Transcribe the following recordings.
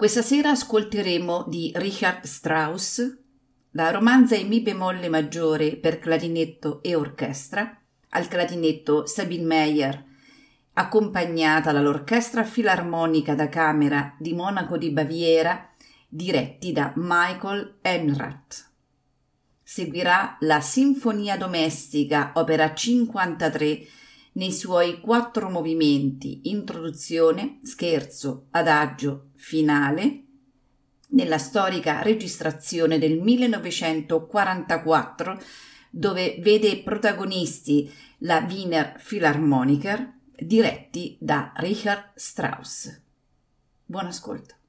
Questa sera ascolteremo di Richard Strauss la romanza in Mi bemolle maggiore per clarinetto e orchestra, al clarinetto Sabine Meyer, accompagnata dall'Orchestra Filarmonica da Camera di Monaco di Baviera, diretti da Michael Enrath. Seguirà la Sinfonia domestica, opera 53, nei suoi quattro movimenti introduzione, scherzo, adagio, finale, nella storica registrazione del 1944 dove vede protagonisti la Wiener Philharmoniker diretti da Richard Strauss. Buon ascolto.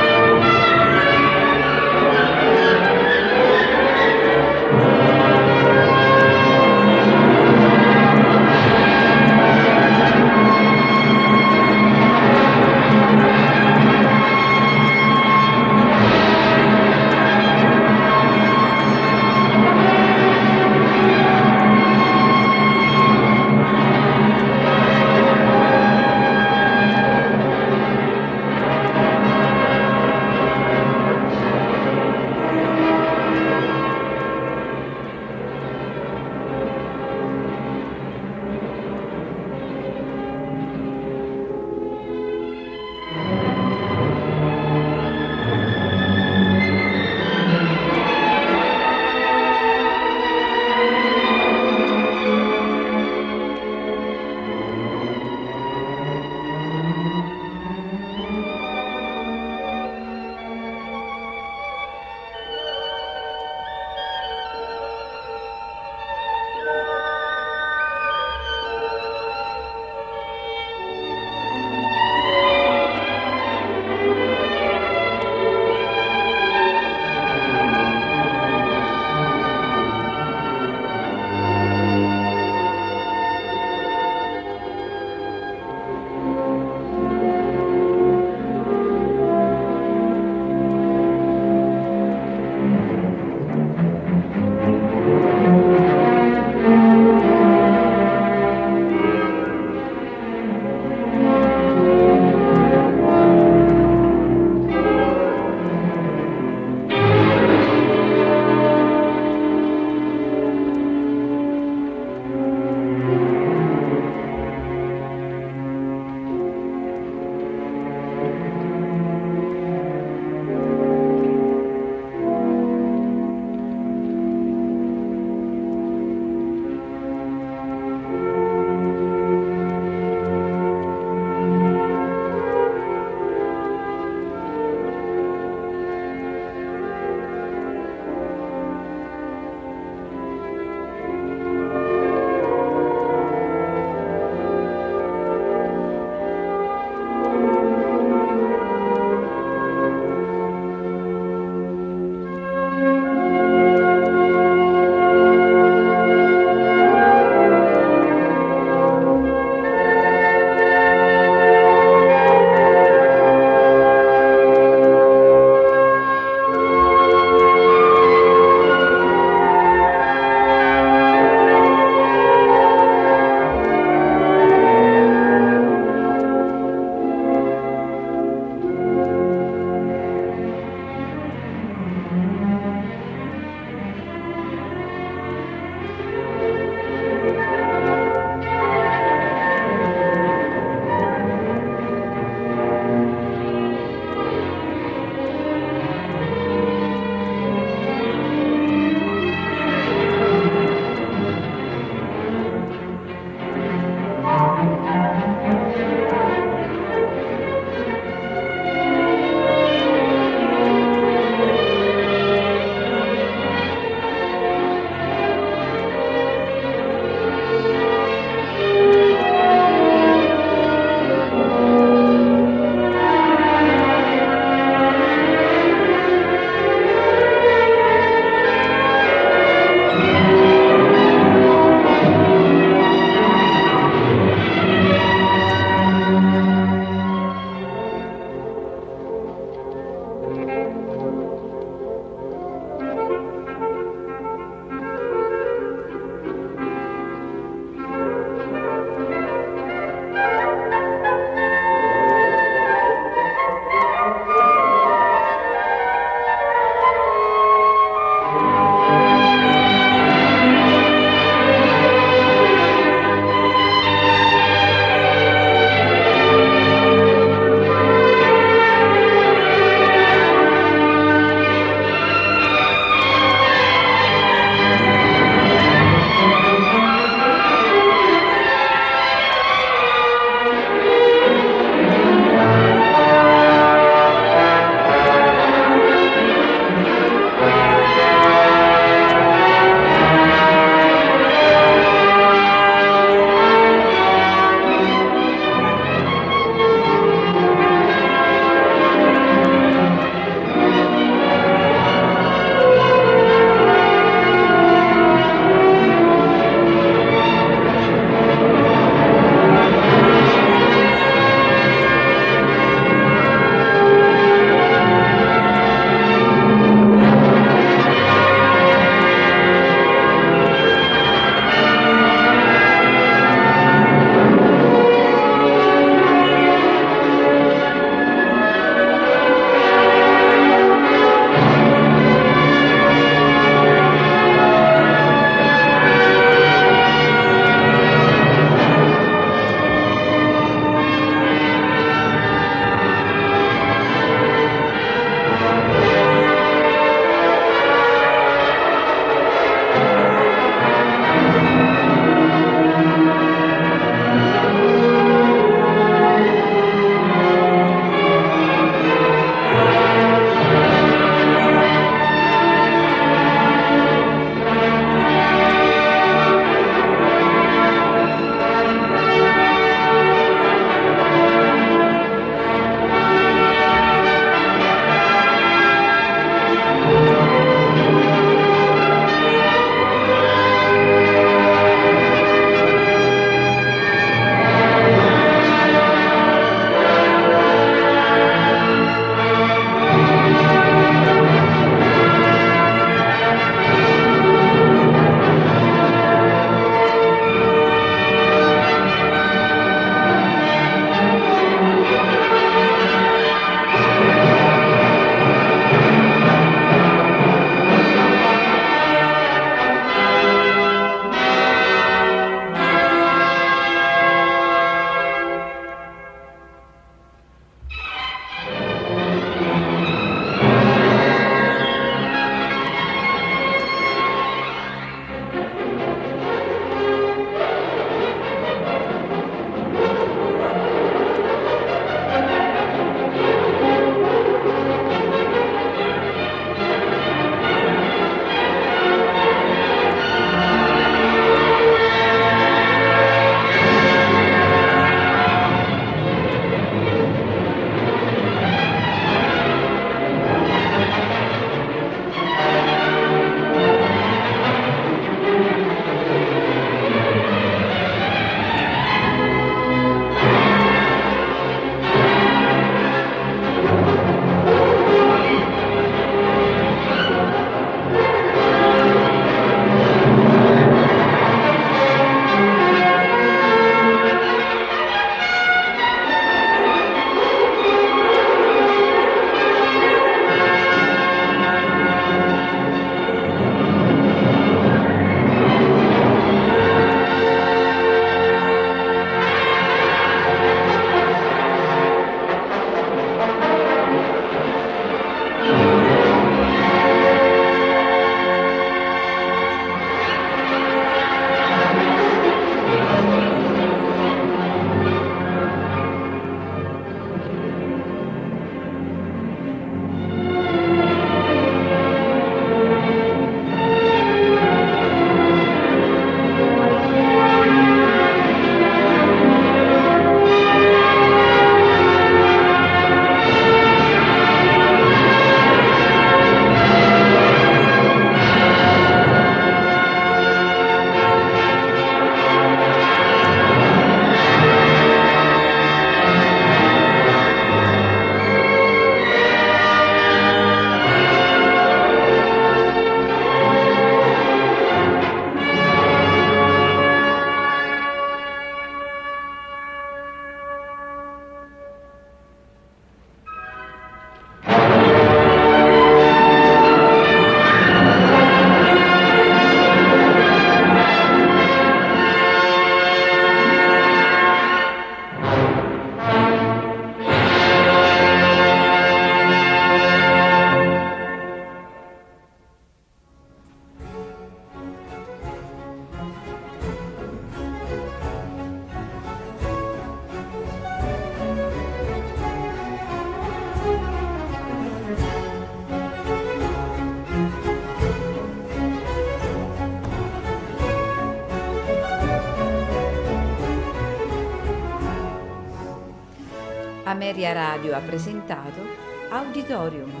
Radio ha presentato Auditorium